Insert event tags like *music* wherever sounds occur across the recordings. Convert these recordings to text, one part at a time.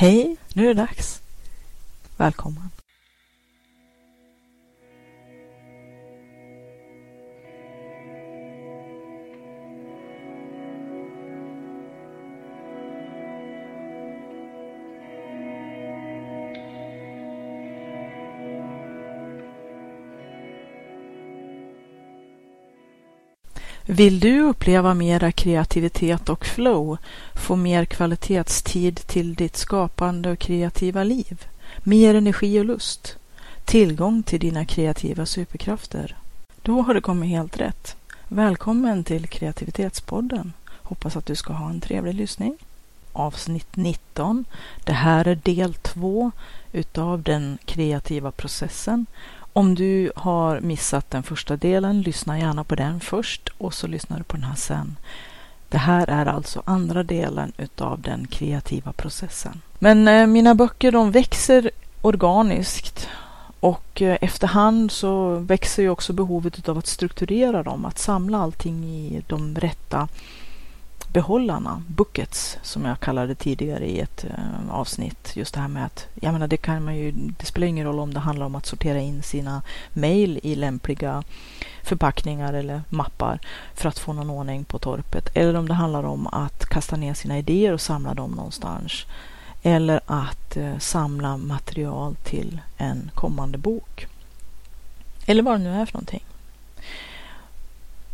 Hej, nu är det dags. Välkommen. Vill du uppleva mera kreativitet och flow, få mer kvalitetstid till ditt skapande och kreativa liv, mer energi och lust, tillgång till dina kreativa superkrafter? Då har du kommit helt rätt. Välkommen till Kreativitetspodden. Hoppas att du ska ha en trevlig lyssning. Avsnitt 19. Det här är del 2 utav den kreativa processen om du har missat den första delen, lyssna gärna på den först och så lyssnar du på den här sen. Det här är alltså andra delen utav den kreativa processen. Men eh, mina böcker de växer organiskt och eh, efterhand så växer ju också behovet av att strukturera dem, att samla allting i de rätta behållarna, buckets, som jag kallade tidigare i ett eh, avsnitt. Just det här med att, jag menar det kan man ju, det spelar ingen roll om det handlar om att sortera in sina mejl i lämpliga förpackningar eller mappar för att få någon ordning på torpet. Eller om det handlar om att kasta ner sina idéer och samla dem någonstans. Eller att eh, samla material till en kommande bok. Eller vad det nu är för någonting.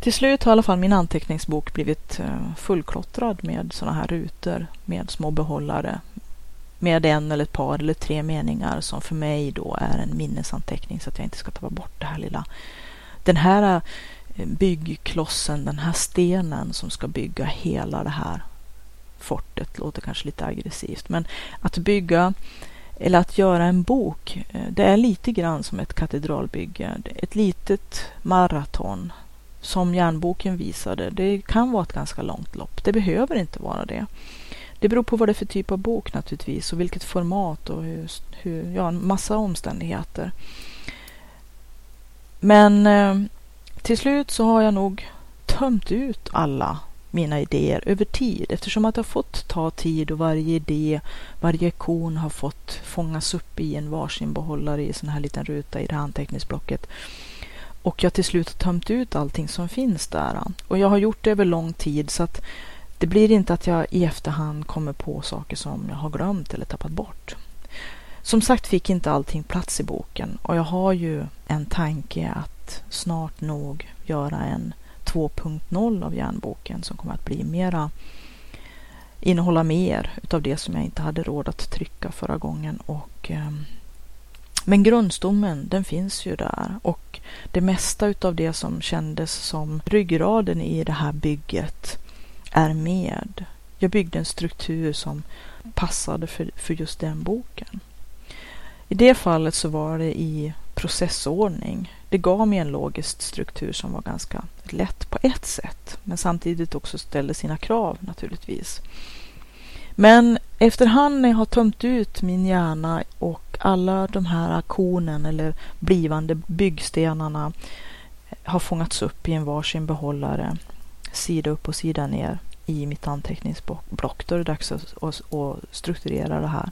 Till slut har i alla fall min anteckningsbok blivit eh, fullklottrad med sådana här rutor med små behållare med en eller ett par eller tre meningar som för mig då är en minnesanteckning så att jag inte ska tappa bort det här lilla. Den här eh, byggklossen, den här stenen som ska bygga hela det här fortet låter kanske lite aggressivt, men att bygga eller att göra en bok, eh, det är lite grann som ett katedralbygge. Ett litet maraton som järnboken visade, det kan vara ett ganska långt lopp. Det behöver inte vara det. Det beror på vad det är för typ av bok naturligtvis och vilket format och hur, hur ja, en massa omständigheter. Men eh, till slut så har jag nog tömt ut alla mina idéer över tid eftersom att det har fått ta tid och varje idé, varje kon har fått fångas upp i en varsin behållare i en sån här liten ruta i det här anteckningsblocket. Och jag till slut tömt ut allting som finns där. Och jag har gjort det över lång tid så att det blir inte att jag i efterhand kommer på saker som jag har glömt eller tappat bort. Som sagt fick inte allting plats i boken och jag har ju en tanke att snart nog göra en 2.0 av järnboken som kommer att bli mera innehålla mer utav det som jag inte hade råd att trycka förra gången och ehm, men grundstommen den finns ju där och det mesta utav det som kändes som ryggraden i det här bygget är med. Jag byggde en struktur som passade för, för just den boken. I det fallet så var det i processordning. Det gav mig en logisk struktur som var ganska lätt på ett sätt, men samtidigt också ställde sina krav naturligtvis. Men efterhand när jag har tömt ut min hjärna och alla de här konen eller blivande byggstenarna har fångats upp i en varsin behållare sida upp och sida ner i mitt anteckningsblock. Då är det dags att, att, att strukturera det här.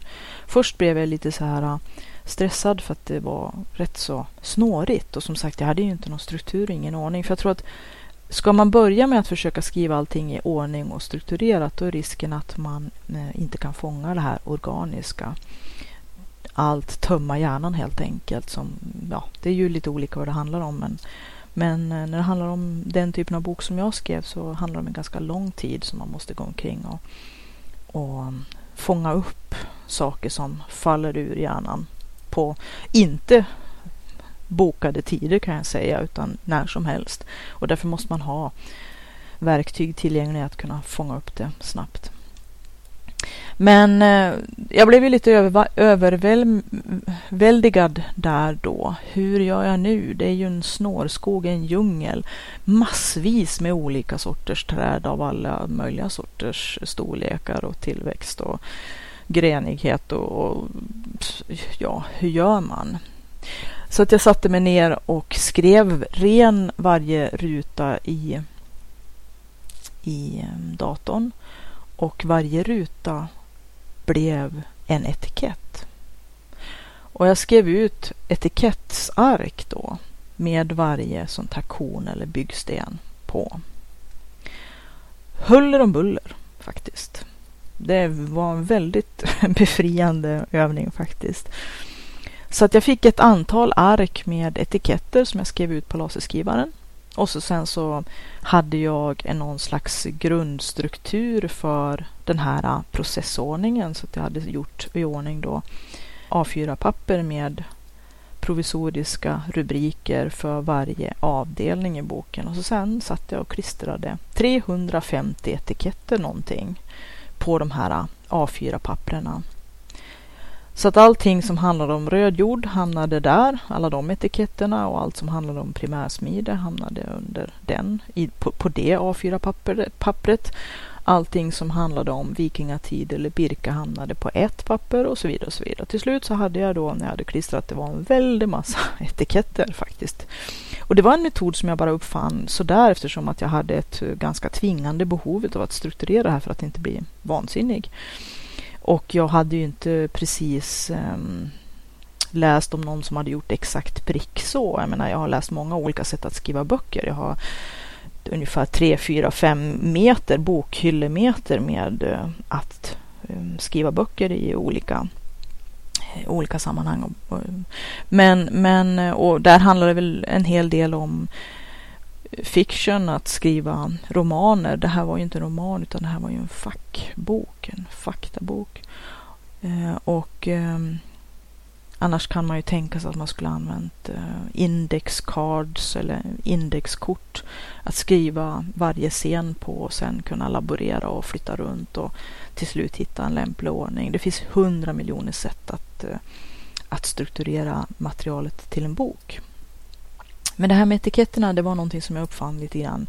Först blev jag lite så här äh, stressad för att det var rätt så snårigt och som sagt jag hade ju inte någon struktur, ingen ordning. För jag tror att Ska man börja med att försöka skriva allting i ordning och strukturerat då är risken att man äh, inte kan fånga det här organiska. Allt tömma hjärnan helt enkelt. Som, ja, det är ju lite olika vad det handlar om. Men, men eh, när det handlar om den typen av bok som jag skrev så handlar det om en ganska lång tid som man måste gå omkring och, och mm, fånga upp saker som faller ur hjärnan på inte bokade tider kan jag säga, utan när som helst. Och därför måste man ha verktyg tillgängliga att kunna fånga upp det snabbt. Men eh, jag blev ju lite överväldigad där då. Hur gör jag nu? Det är ju en snårskog, en djungel. Massvis med olika sorters träd av alla möjliga sorters storlekar och tillväxt och grenighet och, och ja, hur gör man? Så att jag satte mig ner och skrev ren varje ruta i, i eh, datorn. Och varje ruta blev en etikett. Och jag skrev ut etikettsark då med varje sånt här korn eller byggsten på. Huller om buller faktiskt. Det var en väldigt *laughs* befriande övning faktiskt. Så att jag fick ett antal ark med etiketter som jag skrev ut på laserskrivaren. Och så sen så hade jag någon slags grundstruktur för den här äh, processordningen. Så att jag hade gjort i ordning då A4-papper med provisoriska rubriker för varje avdelning i boken. Och så sen satt jag och klistrade 350 etiketter någonting på de här äh, A4-papperna. Så att allting som handlade om röd jord hamnade där, alla de etiketterna och allt som handlade om primärsmide hamnade under den, i, på, på det A4-pappret. Allting som handlade om vikingatid eller Birka hamnade på ett papper och så vidare. och så vidare. Till slut så hade jag då när jag hade klistrat, det var en väldig massa *laughs* etiketter faktiskt. Och det var en metod som jag bara uppfann sådär eftersom att jag hade ett ganska tvingande behov av att strukturera det här för att inte bli vansinnig. Och jag hade ju inte precis um, läst om någon som hade gjort exakt prick så. Jag menar, jag har läst många olika sätt att skriva böcker. Jag har ungefär 3, 4, 5 meter bokhyllemeter med uh, att um, skriva böcker i olika eh, olika sammanhang. Eh, men, men och där handlar det väl en hel del om fiction, att skriva romaner. Det här var ju inte en roman utan det här var ju en fackbok, faktabok. Eh, och eh, annars kan man ju tänka sig att man skulle använt eh, indexcards eller indexkort. Att skriva varje scen på och sen kunna laborera och flytta runt och till slut hitta en lämplig ordning. Det finns hundra miljoner sätt att, eh, att strukturera materialet till en bok. Men det här med etiketterna, det var någonting som jag uppfann lite grann.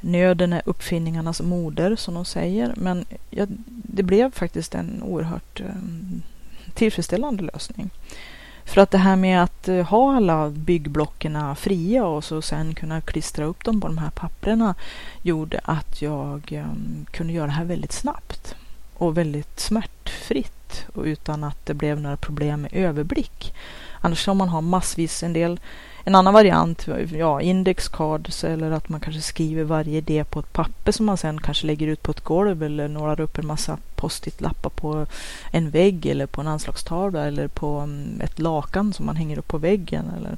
Nöden är uppfinningarnas moder, som de säger. Men ja, det blev faktiskt en oerhört um, tillfredsställande lösning. För att det här med att eh, ha alla byggblocken fria och så sen kunna klistra upp dem på de här papperna gjorde att jag ehm, kunde göra det här väldigt snabbt och väldigt smärtfritt och utan att det blev några problem med överblick. Annars om man har massvis en del en annan variant, ja, index cards eller att man kanske skriver varje idé på ett papper som man sen kanske lägger ut på ett golv eller nålar upp en massa post-it-lappar på en vägg eller på en anslagstavla eller på mm, ett lakan som man hänger upp på väggen eller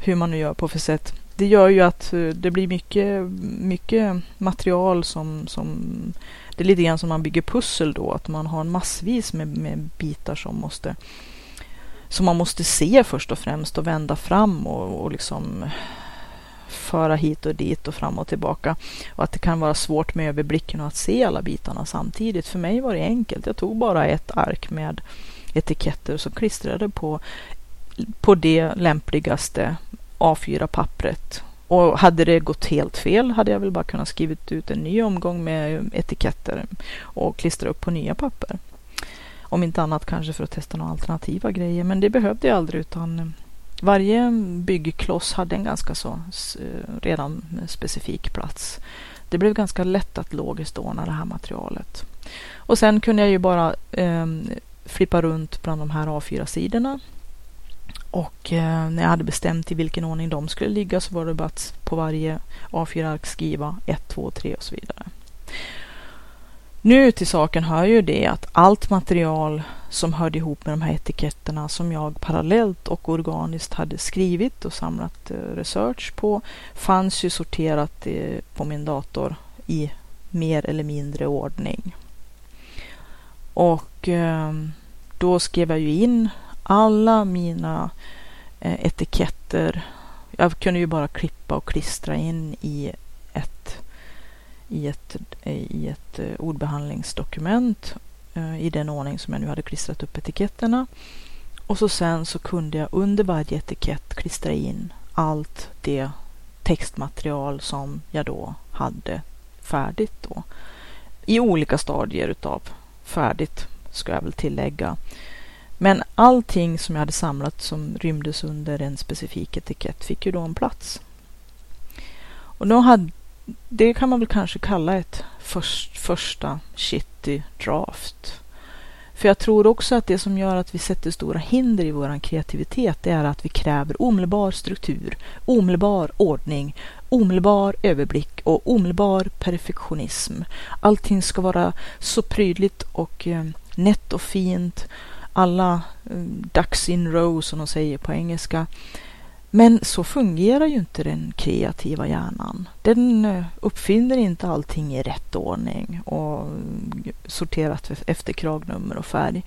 hur man nu gör på för sätt. Det gör ju att eh, det blir mycket, mycket material som, som det är lite grann som man bygger pussel då, att man har massvis med, med bitar som måste som man måste se först och främst och vända fram och, och liksom föra hit och dit och fram och tillbaka. Och att det kan vara svårt med överblicken och att se alla bitarna samtidigt. För mig var det enkelt. Jag tog bara ett ark med etiketter som klistrade på, på det lämpligaste A4-pappret. Och hade det gått helt fel hade jag väl bara kunnat skrivit ut en ny omgång med etiketter och klistra upp på nya papper. Om inte annat kanske för att testa några alternativa grejer. Men det behövde jag aldrig utan eh, varje byggkloss hade en ganska så eh, redan specifik plats. Det blev ganska lätt att logiskt ordna det här materialet. Och sen kunde jag ju bara eh, flippa runt bland de här A4-sidorna. Och eh, när jag hade bestämt i vilken ordning de skulle ligga så var det bara att på varje A4-ark skriva 1, 2, 3 och så vidare. Nu till saken hör ju det att allt material som hörde ihop med de här etiketterna som jag parallellt och organiskt hade skrivit och samlat eh, research på fanns ju sorterat eh, på min dator i mer eller mindre ordning. Och ehm, då skrev jag ju in alla mina eh, etiketter. Jag kunde ju bara klippa och klistra in i ett i ett, eh, i ett eh, ordbehandlingsdokument eh, i den ordning som jag nu hade klistrat upp etiketterna. Och så sen så kunde jag under varje etikett klistra in allt det textmaterial som jag då hade färdigt då. I olika stadier utav färdigt ska jag väl tillägga. Men allting som jag hade samlat som rymdes under en specifik etikett fick ju då en plats. Och då hade det kan man väl kanske kalla ett först, första shitty draft. För jag tror också att det som gör att vi sätter stora hinder i vår kreativitet det är att vi kräver omedelbar struktur, omedelbar ordning, omedelbar överblick och omedelbar perfektionism. Allting ska vara så prydligt och eh, nätt och fint. Alla eh, ducks in row som de säger på engelska. Men så fungerar ju inte den kreativa hjärnan. Den eh, uppfinner inte allting i rätt ordning och eh, sorterat efter kragnummer och färg.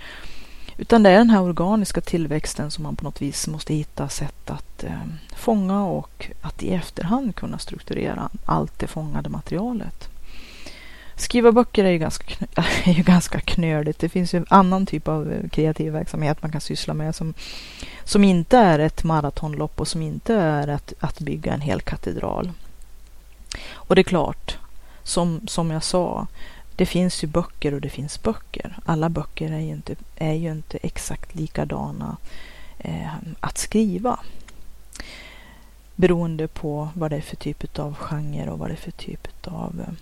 Utan det är den här organiska tillväxten som man på något vis måste hitta sätt att eh, fånga och att i efterhand kunna strukturera allt det fångade materialet. Skriva böcker är ju ganska, *laughs* är ju ganska knöligt. Det finns ju en annan typ av eh, kreativ verksamhet man kan syssla med som, som inte är ett maratonlopp och som inte är att, att bygga en hel katedral. Och det är klart, som, som jag sa, det finns ju böcker och det finns böcker. Alla böcker är ju inte, är ju inte exakt likadana eh, att skriva. Beroende på vad det är för typ av genre och vad det är för typ av eh,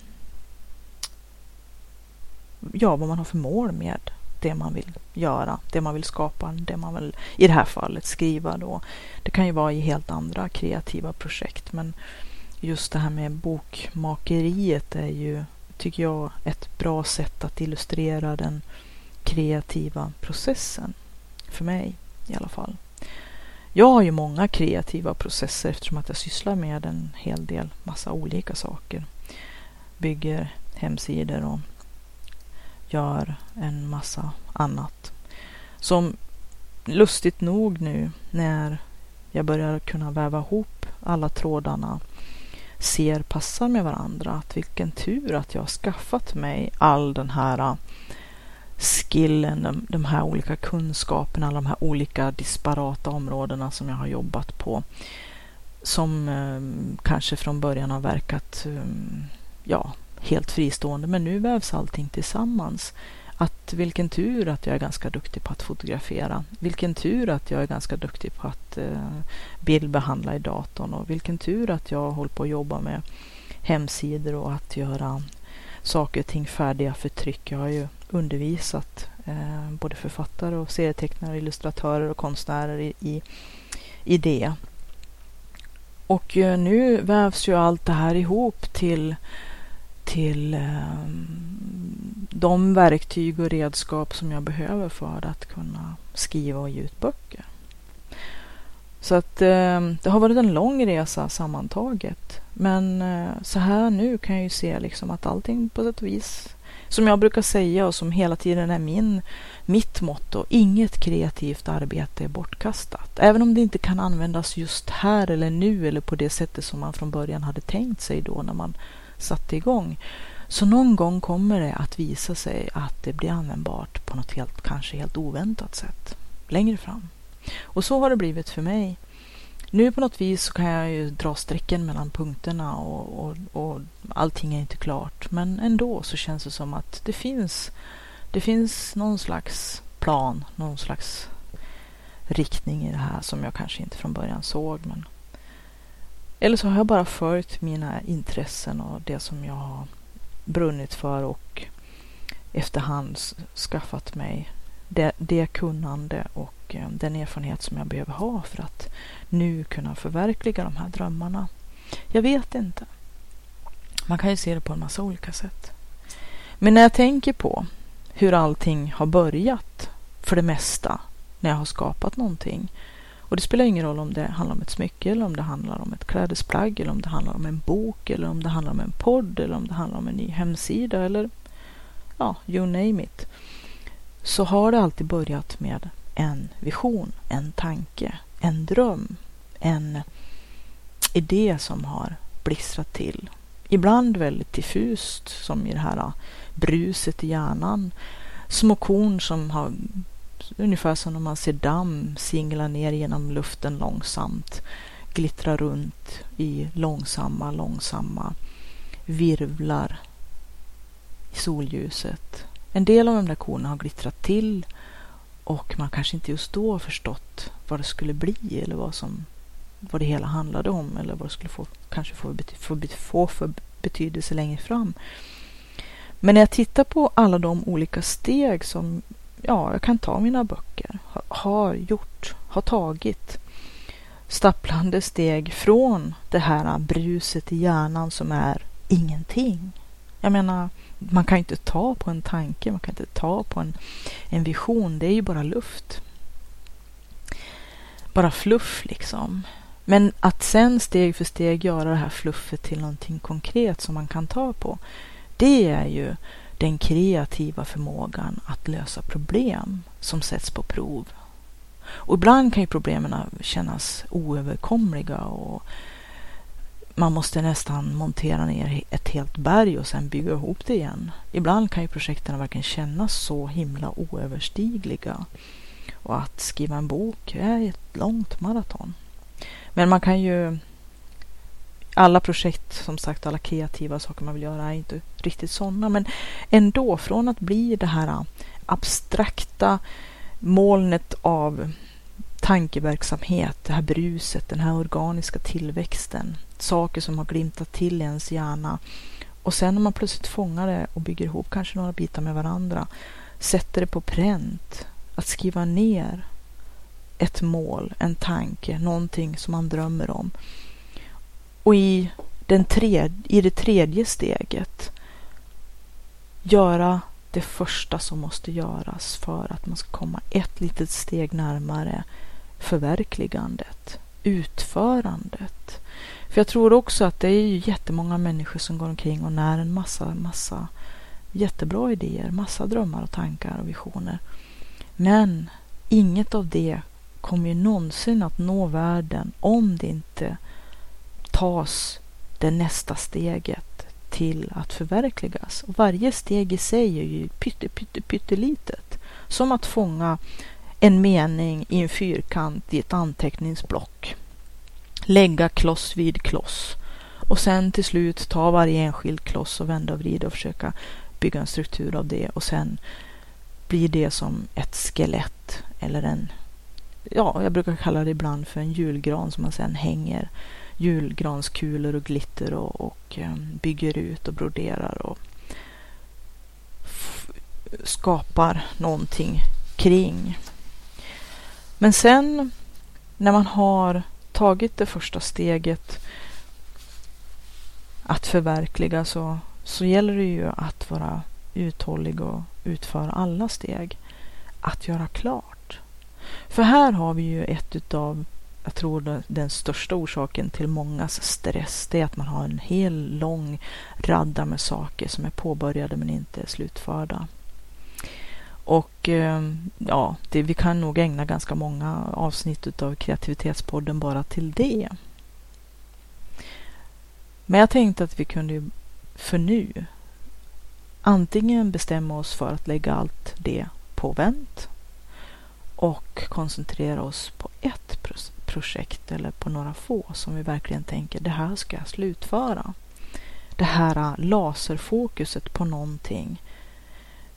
ja, vad man har för mål med det man vill göra, det man vill skapa, det man vill i det här fallet skriva då. Det kan ju vara i helt andra kreativa projekt men just det här med bokmakeriet är ju, tycker jag, ett bra sätt att illustrera den kreativa processen. För mig i alla fall. Jag har ju många kreativa processer eftersom att jag sysslar med en hel del massa olika saker. Bygger hemsidor och gör en massa annat. Som lustigt nog nu när jag börjar kunna väva ihop alla trådarna ser passar med varandra. Att vilken tur att jag har skaffat mig all den här äh, skillen, de, de här olika kunskaperna, alla de här olika disparata områdena som jag har jobbat på. Som eh, kanske från början har verkat eh, ja, helt fristående men nu vävs allting tillsammans. Att vilken tur att jag är ganska duktig på att fotografera. Vilken tur att jag är ganska duktig på att eh, bildbehandla i datorn och vilken tur att jag håller på att jobba med hemsidor och att göra saker och ting färdiga för tryck. Jag har ju undervisat eh, både författare och serietecknare, illustratörer och konstnärer i, i, i det. Och eh, nu vävs ju allt det här ihop till till eh, de verktyg och redskap som jag behöver för att kunna skriva och ge ut böcker. Så att eh, det har varit en lång resa sammantaget. Men eh, så här nu kan jag ju se liksom att allting på sätt och vis, som jag brukar säga och som hela tiden är min, mitt motto, inget kreativt arbete är bortkastat. Även om det inte kan användas just här eller nu eller på det sättet som man från början hade tänkt sig då när man satte igång. Så någon gång kommer det att visa sig att det blir användbart på något helt, kanske helt oväntat sätt längre fram. Och så har det blivit för mig. Nu på något vis så kan jag ju dra strecken mellan punkterna och, och, och allting är inte klart. Men ändå så känns det som att det finns, det finns någon slags plan, någon slags riktning i det här som jag kanske inte från början såg. Men eller så har jag bara följt mina intressen och det som jag har brunnit för och efterhand skaffat mig det, det kunnande och eh, den erfarenhet som jag behöver ha för att nu kunna förverkliga de här drömmarna. Jag vet inte. Man kan ju se det på en massa olika sätt. Men när jag tänker på hur allting har börjat för det mesta när jag har skapat någonting och det spelar ingen roll om det handlar om ett smycke eller om det handlar om ett klädesplagg eller om det handlar om en bok eller om det handlar om en podd eller om det handlar om en ny hemsida eller ja, you name it. Så har det alltid börjat med en vision, en tanke, en dröm, en idé som har blixtrat till. Ibland väldigt diffust som i det här bruset i hjärnan. Små korn som har ungefär som när man ser damm singla ner genom luften långsamt, glittra runt i långsamma, långsamma virvlar i solljuset. En del av de där korna har glittrat till och man kanske inte just då har förstått vad det skulle bli eller vad, som, vad det hela handlade om eller vad det skulle få, kanske få, få, få för betydelse längre fram. Men när jag tittar på alla de olika steg som ja, jag kan ta mina böcker. Har gjort, har tagit stapplande steg från det här bruset i hjärnan som är ingenting. Jag menar, man kan ju inte ta på en tanke, man kan inte ta på en, en vision. Det är ju bara luft. Bara fluff liksom. Men att sen steg för steg göra det här fluffet till någonting konkret som man kan ta på. Det är ju den kreativa förmågan att lösa problem som sätts på prov. Och ibland kan ju problemen kännas oöverkomliga och man måste nästan montera ner ett helt berg och sen bygga ihop det igen. Ibland kan ju projekten verkligen kännas så himla oöverstigliga. Och att skriva en bok är ett långt maraton. Men man kan ju... Alla projekt, som sagt, alla kreativa saker man vill göra är inte riktigt sådana. Men ändå, från att bli det här äh, abstrakta molnet av tankeverksamhet, det här bruset, den här organiska tillväxten, saker som har glimtat till i ens hjärna. Och sen när man plötsligt fångar det och bygger ihop kanske några bitar med varandra, sätter det på pränt, att skriva ner ett mål, en tanke, någonting som man drömmer om. Och i, den tredje, i det tredje steget göra det första som måste göras för att man ska komma ett litet steg närmare förverkligandet, utförandet. För jag tror också att det är ju jättemånga människor som går omkring och när en massa, massa jättebra idéer, massa drömmar och tankar och visioner. Men inget av det kommer ju någonsin att nå världen om det inte tas det nästa steget till att förverkligas. Och varje steg i sig är ju pytte, pytte, pyttelitet. Som att fånga en mening i en fyrkant i ett anteckningsblock. Lägga kloss vid kloss och sen till slut ta varje enskild kloss och vända och vrida och försöka bygga en struktur av det och sen blir det som ett skelett eller en, ja, jag brukar kalla det ibland för en julgran som man sen hänger julgranskulor och glitter och, och eh, bygger ut och broderar och skapar någonting kring. Men sen när man har tagit det första steget att förverkliga så, så gäller det ju att vara uthållig och utföra alla steg. Att göra klart. För här har vi ju ett utav, jag tror den största orsaken till mångas stress, det är att man har en hel lång radda med saker som är påbörjade men inte slutförda. Och ehm, ja, det, vi kan nog ägna ganska många avsnitt av kreativitetspodden bara till det. Men jag tänkte att vi kunde för nu antingen bestämma oss för att lägga allt det på vänt och koncentrera oss på ett projekt eller på några få som vi verkligen tänker det här ska jag slutföra. Det här laserfokuset på någonting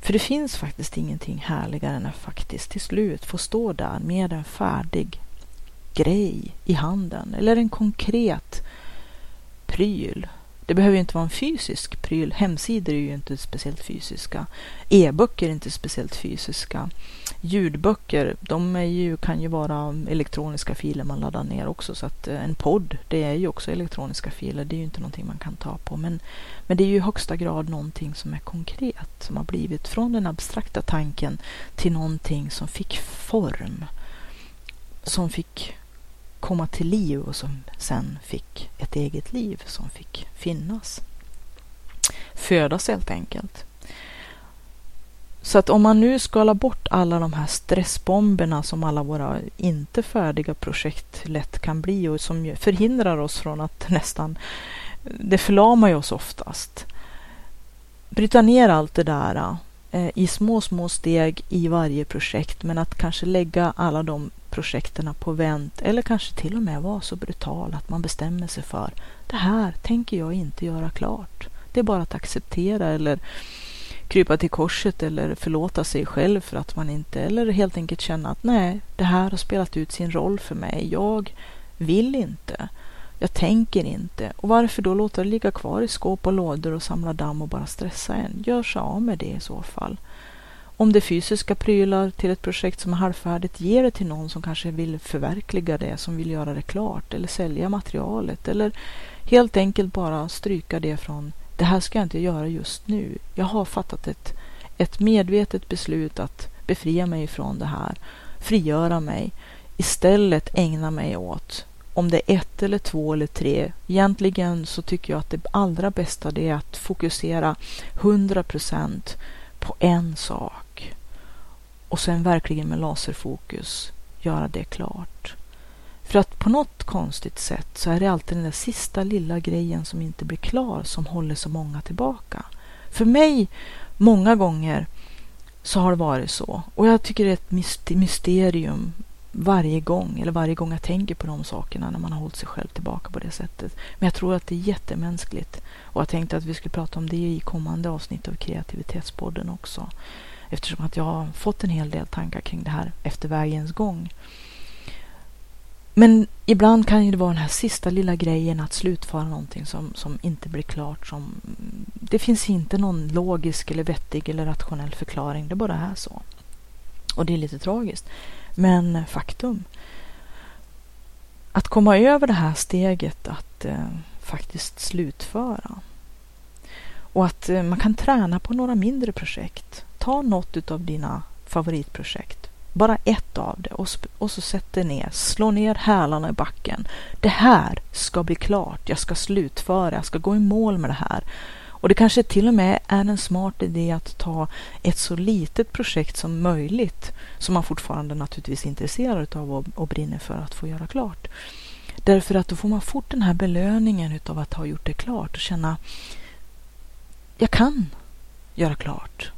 för det finns faktiskt ingenting härligare än att faktiskt till slut få stå där med en färdig grej i handen eller en konkret pryl det behöver ju inte vara en fysisk pryl. Hemsidor är ju inte speciellt fysiska. E-böcker är inte speciellt fysiska. Ljudböcker, de är ju, kan ju vara elektroniska filer man laddar ner också. Så att eh, en podd, det är ju också elektroniska filer. Det är ju inte någonting man kan ta på. Men, men det är ju i högsta grad någonting som är konkret. Som har blivit från den abstrakta tanken till någonting som fick form. Som fick komma till liv och som sen fick ett eget liv som fick finnas. Födas helt enkelt. Så att om man nu skalar bort alla de här stressbomberna som alla våra inte färdiga projekt lätt kan bli och som förhindrar oss från att nästan, det förlamar ju oss oftast. Bryta ner allt det där eh, i små, små steg i varje projekt men att kanske lägga alla de projekten på vänt eller kanske till och med vara så brutal att man bestämmer sig för det här tänker jag inte göra klart. Det är bara att acceptera eller krypa till korset eller förlåta sig själv för att man inte, eller helt enkelt känna att nej, det här har spelat ut sin roll för mig. Jag vill inte. Jag tänker inte. Och varför då låta det ligga kvar i skåp och lådor och samla damm och bara stressa en? Gör sig av med det i så fall. om det är fysiska prylar till ett projekt som är halvfärdigt, ge det till någon som kanske vill förverkliga det, som vill göra det klart eller sälja materialet eller helt enkelt bara stryka det från det här ska jag inte göra just nu. Jag har fattat ett, ett medvetet beslut att befria mig från det här, frigöra mig, istället ägna mig åt om det är ett eller två eller tre. Egentligen så tycker jag att det allra bästa det är att fokusera 100 procent på en sak och sen verkligen med laserfokus göra det klart. För att på något konstigt sätt så är det alltid den där sista lilla grejen som inte blir klar som håller så många tillbaka. För mig, många gånger, så har det varit så. Och jag tycker det är ett mysterium varje gång, eller varje gång jag tänker på de sakerna när man har hållit sig själv tillbaka på det sättet. Men jag tror att det är jättemänskligt. Och jag tänkte att vi skulle prata om det i kommande avsnitt av Kreativitetspodden också. Eftersom att jag har fått en hel del tankar kring det här efter vägens gång. Men ibland kan det vara den här sista lilla grejen att slutföra någonting som, som inte blir klart. Som, mm, det finns inte någon logisk eller vettig eller rationell förklaring. Det bara är så. Och det är lite tragiskt. Men faktum. Att komma över det här steget att eh, faktiskt slutföra. Och att eh, man kan träna på några mindre projekt. Ta något av dina favoritprojekt. Bara ett av det och, och så sätter ner, slå ner hälarna i backen. Det här ska bli klart, jag ska slutföra, jag ska gå i mål med det här. Och det kanske till och med är en smart idé att ta ett så litet projekt som möjligt som man fortfarande naturligtvis är intresserad av och, och brinner för att få göra klart. Därför att då får man fort den här belöningen utav att ha gjort det klart och känna jag kan göra klart.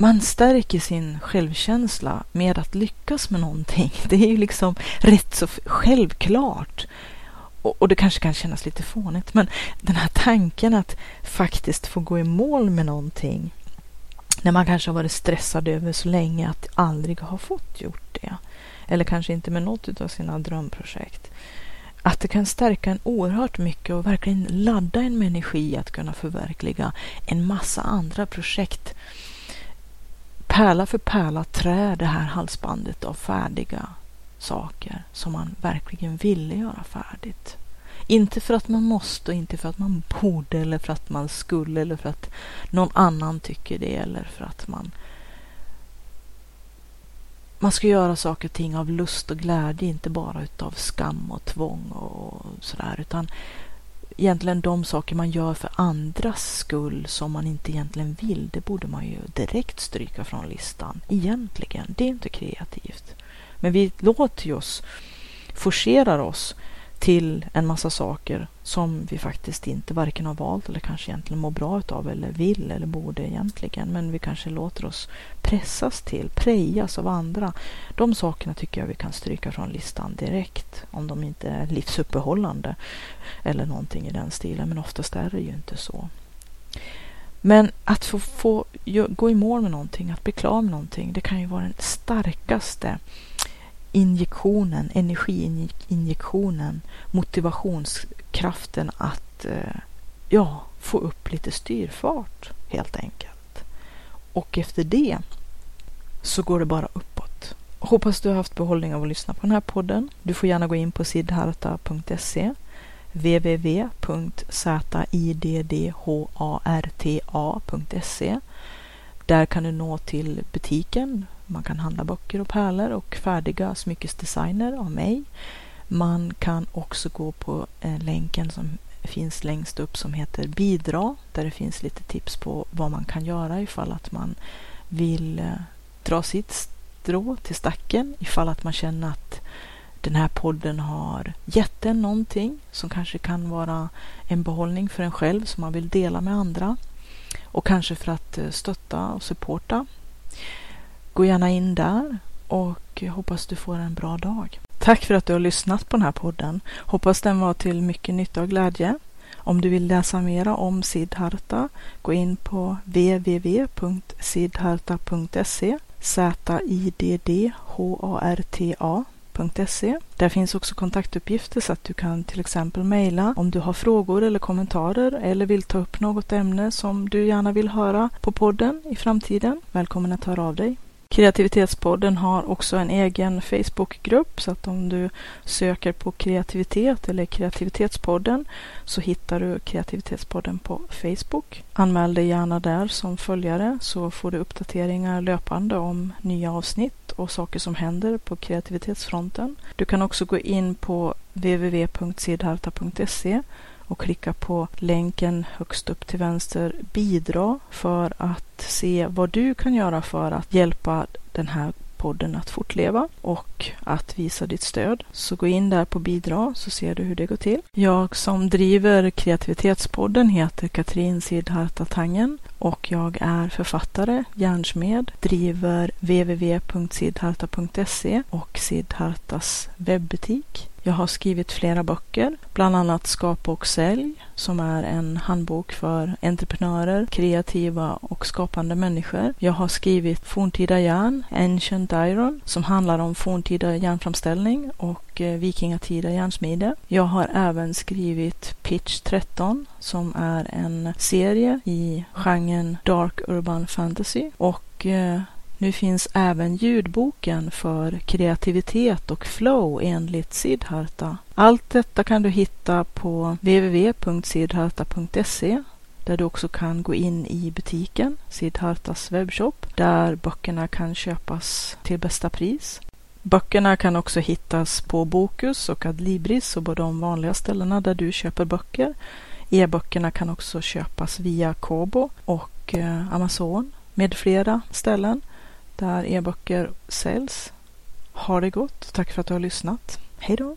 Man stärker sin självkänsla med att lyckas med någonting. *laughs* Det är ju liksom rätt så självklart och, och det kanske kan kännas lite fånigt, men den här tanken att faktiskt få gå i mål med någonting när man kanske har varit stressad över så länge att aldrig ha fått gjort det. Eller kanske inte med något av sina drömprojekt. Att det kan stärka en oerhört mycket och verkligen ladda en med energi att kunna förverkliga en massa andra projekt. Pärla för pärla trär det här halsbandet av färdiga saker som man verkligen ville göra färdigt. Inte för att man måste, inte för att man borde eller för att man skulle eller för att någon annan tycker det eller för att man man ska göra saker och ting av lust och glädje, inte bara utav skam och tvång och sådär, utan egentligen de saker man gör för andras skull som man inte egentligen vill, det borde man ju direkt stryka från listan. Egentligen, det är inte kreativt. Men vi låter ju oss, forcerar oss till en massa saker som vi faktiskt inte varken har valt eller kanske egentligen mår bra utav eller vill eller borde egentligen. Men vi kanske låter oss pressas till, prejas av andra. De sakerna tycker jag vi kan stryka från listan direkt om de inte är livsuppehållande eller någonting i den stilen. Men oftast är det ju inte så. Men att få, få gå i mål med någonting, att bli klar med någonting, det kan ju vara den starkaste injektionen, energiinjektionen, motivationskraften att eh, ja, få upp lite styrfart helt enkelt. Och efter det så går det bara uppåt. Hoppas du har haft behållning av att lyssna på den här podden. Du får gärna gå in på sidharta.se www.ziddharta.se Där kan du nå till butiken man kan handla böcker och pärlor och färdiga smyckesdesigner av mig. Man kan också gå på eh, länken som finns längst upp som heter bidra där det finns lite tips på vad man kan göra ifall att man vill eh, dra sitt strå till stacken ifall att man känner att den här podden har gett en någonting som kanske kan vara en behållning för en själv som man vill dela med andra och kanske för att eh, stötta och supporta. Gå gärna in där och hoppas du får en bra dag. Tack för att du har lyssnat på den här podden. Hoppas den var till mycket nytta och glädje. Om du vill läsa mera om Siddharta, gå in på www.siddharta.se Z-I-D-D-H-A-R-T-A Där finns också kontaktuppgifter så att du kan till exempel mejla om du har frågor eller kommentarer eller vill ta upp något ämne som du gärna vill höra på podden i framtiden. Välkommen att höra av dig. Kreativitetspodden har också en egen Facebookgrupp så att om du söker på kreativitet eller kreativitetspodden så hittar du kreativitetspodden på Facebook. Anmäl dig gärna där som följare så får du uppdateringar löpande om nya avsnitt och saker som händer på kreativitetsfronten. Du kan också gå in på www.sidharta.se och klicka på länken högst upp till vänster bidra för att se vad du kan göra för att hjälpa den här podden att fortleva och att visa ditt stöd. Så gå in där på bidra så ser du hur det går till. Jag som driver kreativitetspodden heter Katrin Sidharta Tangen och jag är författare, järnsmed, driver www.sidharta.se och Sidhartas webbutik. Jag har skrivit flera böcker, bland annat Skapa och sälj som är en handbok för entreprenörer, kreativa och skapande människor. Jag har skrivit Forntida järn, Ancient Iron, som handlar om forntida järnframställning och eh, vikingatida järnsmide. Jag har även skrivit Pitch 13 som är en serie i genren Dark Urban Fantasy och eh, nu finns även ljudboken för kreativitet och flow enligt Siddharta. Allt detta kan du hitta på www.siddharta.se där du också kan gå in i butiken, Siddhartas webbshop, där böckerna kan köpas till bästa pris. Böckerna kan också hittas på Bokus och Adlibris och på de vanliga ställena där du köper böcker. E-böckerna kan också köpas via Kobo och eh, Amazon med flera ställen där e-böcker säljs. Ha det gott. Tack för att du har lyssnat. Hej då!